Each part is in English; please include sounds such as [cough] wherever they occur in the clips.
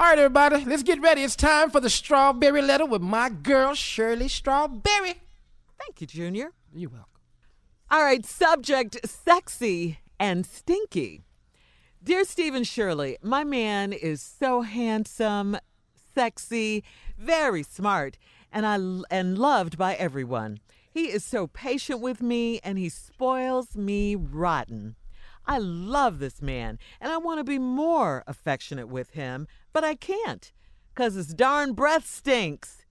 All right, everybody, let's get ready. It's time for the strawberry letter with my girl, Shirley Strawberry. Thank you, Junior. You're welcome. All right, subject sexy and stinky. Dear Steve and Shirley, my man is so handsome, sexy, very smart, and I and loved by everyone. He is so patient with me and he spoils me rotten. I love this man and I want to be more affectionate with him, but I can't because his darn breath stinks.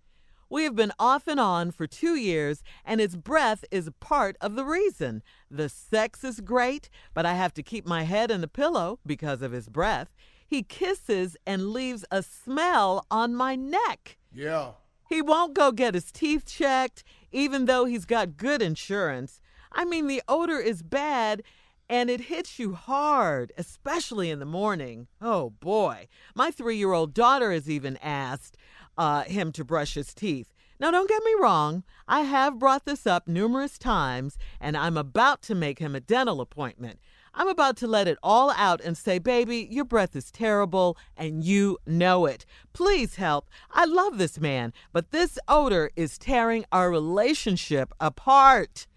We have been off and on for two years, and his breath is part of the reason. The sex is great, but I have to keep my head in the pillow because of his breath. He kisses and leaves a smell on my neck. Yeah. He won't go get his teeth checked, even though he's got good insurance. I mean, the odor is bad and it hits you hard, especially in the morning. Oh boy. My three year old daughter has even asked uh, him to brush his teeth. Now, don't get me wrong, I have brought this up numerous times, and I'm about to make him a dental appointment. I'm about to let it all out and say, baby, your breath is terrible and you know it. Please help. I love this man, but this odor is tearing our relationship apart.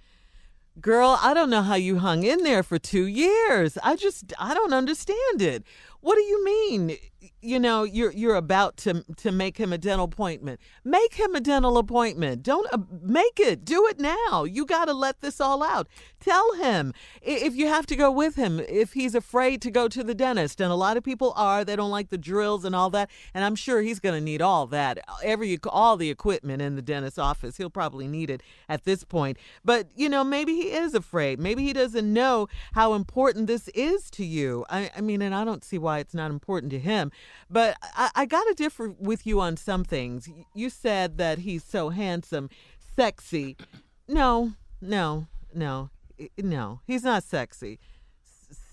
Girl, I don't know how you hung in there for two years. I just, I don't understand it. What do you mean? You know, you're you're about to to make him a dental appointment. Make him a dental appointment. Don't uh, make it. Do it now. You got to let this all out. Tell him if you have to go with him if he's afraid to go to the dentist. And a lot of people are. They don't like the drills and all that. And I'm sure he's going to need all that. Every all the equipment in the dentist's office. He'll probably need it at this point. But you know, maybe he is afraid. Maybe he doesn't know how important this is to you. I, I mean, and I don't see why it's not important to him. But I, I got to differ with you on some things. You said that he's so handsome, sexy. No, no, no, no. He's not sexy.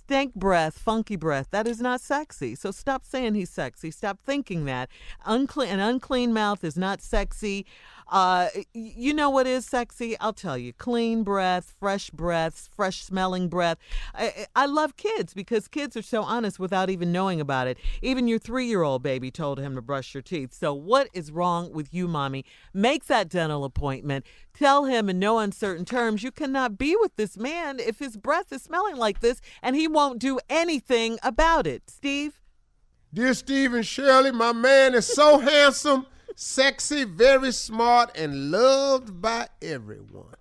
Stank breath, funky breath. That is not sexy. So stop saying he's sexy. Stop thinking that. Unclean, an unclean mouth is not sexy. Uh, you know what is sexy? I'll tell you. Clean breath, fresh breaths, fresh smelling breath. I, I love kids because kids are so honest without even knowing about it. Even your three year old baby told him to brush your teeth. So, what is wrong with you, mommy? Make that dental appointment. Tell him in no uncertain terms you cannot be with this man if his breath is smelling like this and he won't do anything about it. Steve? Dear Steve and Shirley, my man is so [laughs] handsome sexy, very smart, and loved by everyone.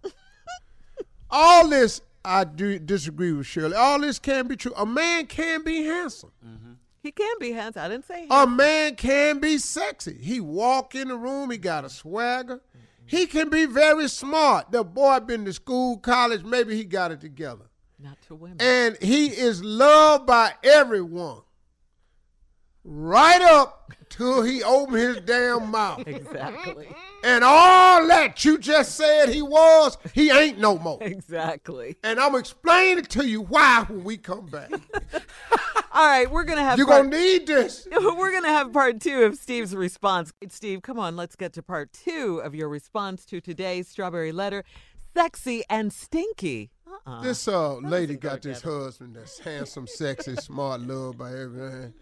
All this, I do disagree with Shirley. All this can be true. A man can be handsome. Mm-hmm. He can be handsome. I didn't say handsome. A man can be sexy. He walk in the room, he got a swagger. Mm-hmm. He can be very smart. The boy been to school, college, maybe he got it together. Not to women. And he is loved by everyone right up till he opened his damn mouth. [laughs] Exactly. And all that you just said he was, he ain't no more. Exactly. And I'm explaining to you why when we come back. [laughs] all right, we're gonna have. You're part, gonna need this. [laughs] We're gonna have part two of Steve's response. Steve, come on, let's get to part two of your response to today's strawberry letter. Sexy and stinky. Uh-uh. This uh, lady got this husband that's handsome, sexy, smart, loved by everyone.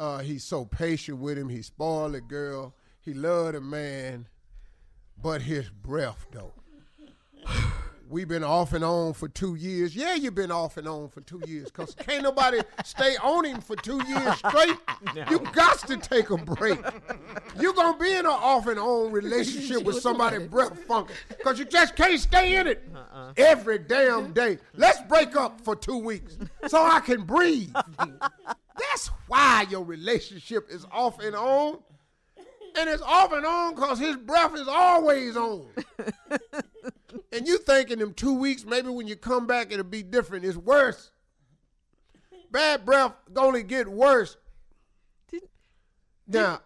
Uh, he's so patient with him. He spoiled the girl. He loved the man, but his breath though. [sighs] We've been off and on for two years. Yeah, you've been off and on for two years because can't nobody stay on him for two years straight. No. You got to take a break. You're going to be in an off and on relationship with somebody breath funky because you just can't stay in it uh-uh. every damn day. Let's break up for two weeks so I can breathe. That's why your relationship is off and on. And it's off and on because his breath is always on. [laughs] and you think in them two weeks, maybe when you come back, it'll be different. It's worse. Bad breath only get worse. Did, now,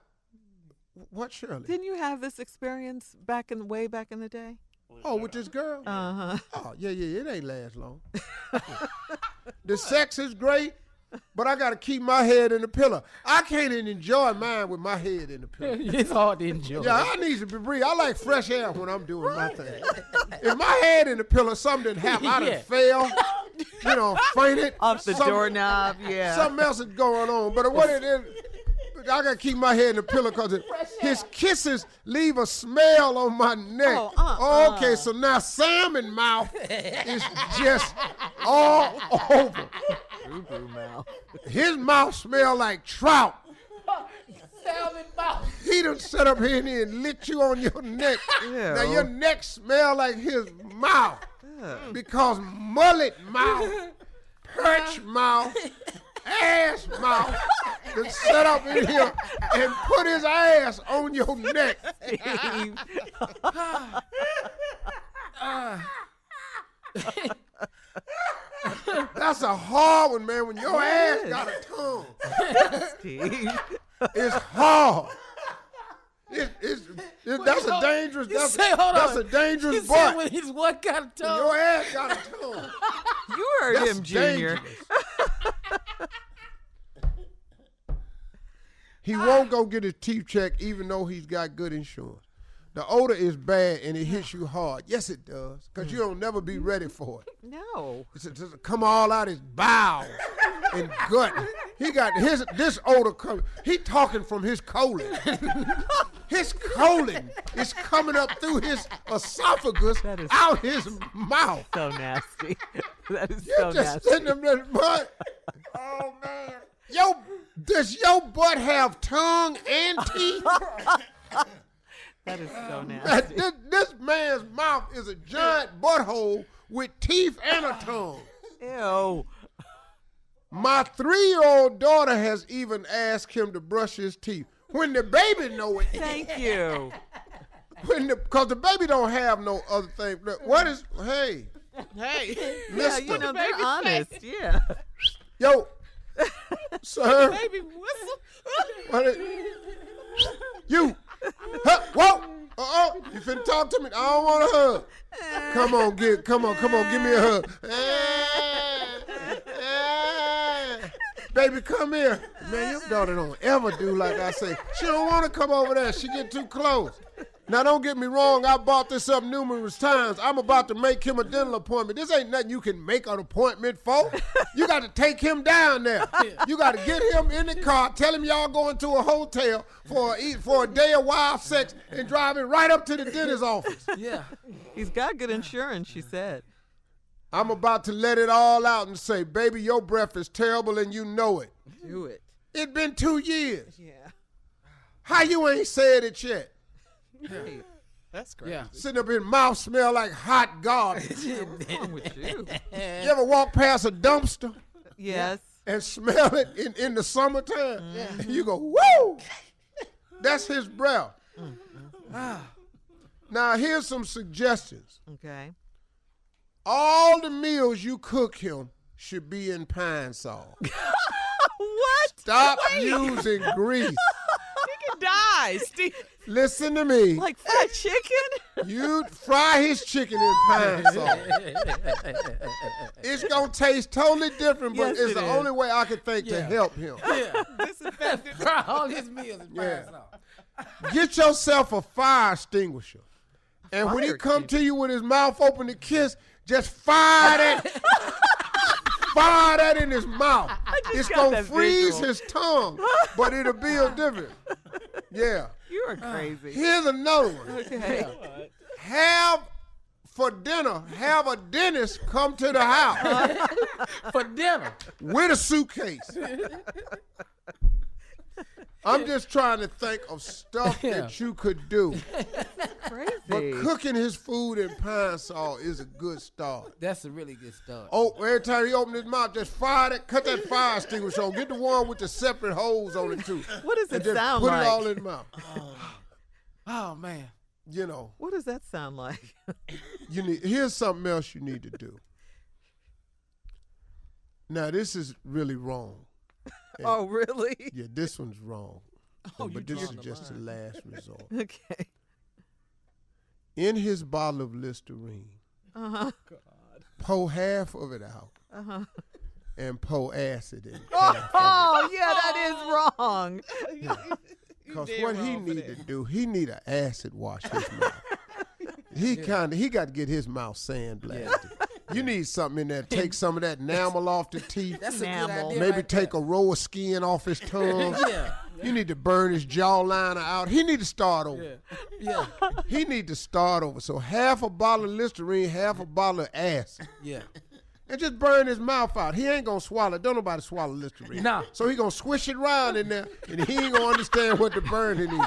did, what Shirley? Didn't you have this experience back in way back in the day? Oh, with this girl? Uh huh. Oh, yeah, yeah, it ain't last long. [laughs] the sex is great but I got to keep my head in the pillow. I can't even enjoy mine with my head in the pillow. [laughs] it's hard to enjoy. Yeah, I need to be breathe. I like fresh air when I'm doing my thing. if my head in the pillow, something happen. I done [laughs] yeah. fell, you know, fainted. [laughs] Off the doorknob, yeah. Something else is going on. But what it is, I gotta keep my head in the pillow because his kisses leave a smell on my neck. Oh, uh-uh. Okay, so now salmon mouth is just all over. Boo-boo mouth. His mouth smell like trout. Salmon mouth. He done set up here and he done licked you on your neck. Now your neck smell like his mouth. Because mullet mouth, perch mouth, ass mouth done set up in here and put his ass on your neck. Steve. [laughs] Ah. [laughs] [laughs] That's a hard one, man. When your ass got a tongue, [laughs] it's hard. It, it's, it, that's a dangerous. You That's, say, hold that's on. a dangerous You butt. when his what kind of When tongue? your ass got a tongue. [laughs] You heard That's him, Junior. [laughs] he won't go get his teeth checked even though he's got good insurance. The odor is bad and it hits you hard. Yes, it does, because you mm. don't never be ready for it. [laughs] No. It's just come all out his bowels and gut. He got his this odor coming. He talking from his colon. [laughs] his colon is coming up through his esophagus That is- out his mouth. So nasty. [laughs] that is You so just nasty. sitting in that butt. Oh man. Yo, does your butt have tongue and teeth? That is so nasty. this, this man's mouth is a giant butthole with teeth and a tongue. Ew. My three-year-old daughter has even asked him to brush his teeth. When the baby know it, Thank you. [laughs] when the because the baby don't have no other thing. What is hey, Hey, [laughs] Yeah, you know, they're baby honest. Yeah. yo, [laughs] sir, baby whistle. what is, you, whoa, uh oh, you finna talk to me? I don't want a hug. Come on, get, come on, come on, give me a hug. Baby, come here. Man, your daughter don't ever do like I say. She don't want to come over there. She get too close. Now, don't get me wrong. I bought this up numerous times. I'm about to make him a dental appointment. This ain't nothing you can make an appointment for. [laughs] You got to take him down there. You got to get him in the car, tell him y'all going to a hotel for a, eat- for a day of wild sex, and drive him right up to the dentist's office. [laughs] Yeah. He's got good insurance, she said. I'm about to let it all out and say, baby, your breath is terrible and you know it. Do it. It been two years. Yeah. How you ain't said it yet? Hey, That's great. Yeah. Sitting up in mouth smell like hot garbage. [laughs] what's wrong with you? you ever walk past a dumpster Yes. and smell it in, in the summertime? Mm-hmm. And you go, woo! That's his breath. Mm-hmm. Ah. now, here's some suggestions. Okay. All the meals you cook him should be in Pine-Sol. [laughs] What? Stop using grease. [laughs] He can die, Steve. Listen to me. Like fried chicken? You fry his chicken in pine [laughs] salt. it's gonna taste totally different, but Yes, it's it the is. only way I can think to help him. [laughs] Yeah. Disinfectant. [laughs] Fry all his meals and Yeah. pass off. Get yourself a fire extinguisher. And when he Fire come to you with his mouth open to kiss, just fire that fire that in his mouth. [laughs] It's gonna freeze visual. his tongue, but it'll be a [laughs] different. Yeah. You are crazy. Here's another one. Okay. Have for dinner, have a dentist come to the house [laughs] For dinner. with a suitcase. I'm just trying to think of stuff [laughs] that you could do. [laughs] But cooking his food in Pine-Sol is a good start. That's a really good start. Oh, every time he open his mouth, just fire that, cut that fire extinguisher on. Get the one with the separate holes on it too. [laughs] What does it sound put like? Put it all in his mouth. Oh, oh man. You know, What does that sound like? you need. Here's something else you need to do. Now this is really wrong. [laughs] oh, really? Yeah, this one's wrong. [laughs] Oh, you but this is the just the last [laughs] resort. Okay. In his bottle of Listerine, Uh huh. pour half of it out Uh huh. and pour acid in. Oh, yeah, that is wrong. Because dead what he wrong for need that. to do, he need an acid wash his mouth. He kind of he got to get his mouth sandblasted. You need something in there. Take some of that enamel off the teeth. That's a Enamel. good idea. Maybe right take a row of skin off his tongue. Yeah. You need to burn his jawline out. He need to start over. Yeah. He need to start over. So half a bottle of Listerine, half a bottle of acid. Yeah. And just burn his mouth out. He ain't gonna swallow. Don't nobody swallow Listerine. Nah. So he gonna swish it around in there, and he ain't gonna understand what the burning is.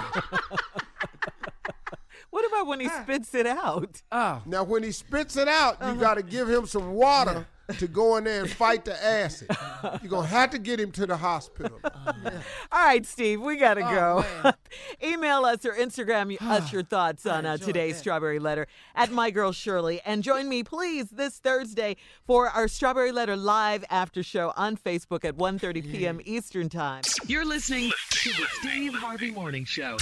What about when he spits it out? Oh. Now, when he spits it out, you got to give him some water to go in there and fight the acid. [laughs] You're going to have to get him to the hospital. [laughs] All right, Steve, we got to go. [laughs] Email us or Instagram us your [sighs] thoughts on uh, today's that. Strawberry Letter at My Girl Shirley. And join me, please, this Thursday for our Strawberry Letter live after show on Facebook at 1.30 p.m. Eastern Time. You're listening to the Steve Harvey Morning Show.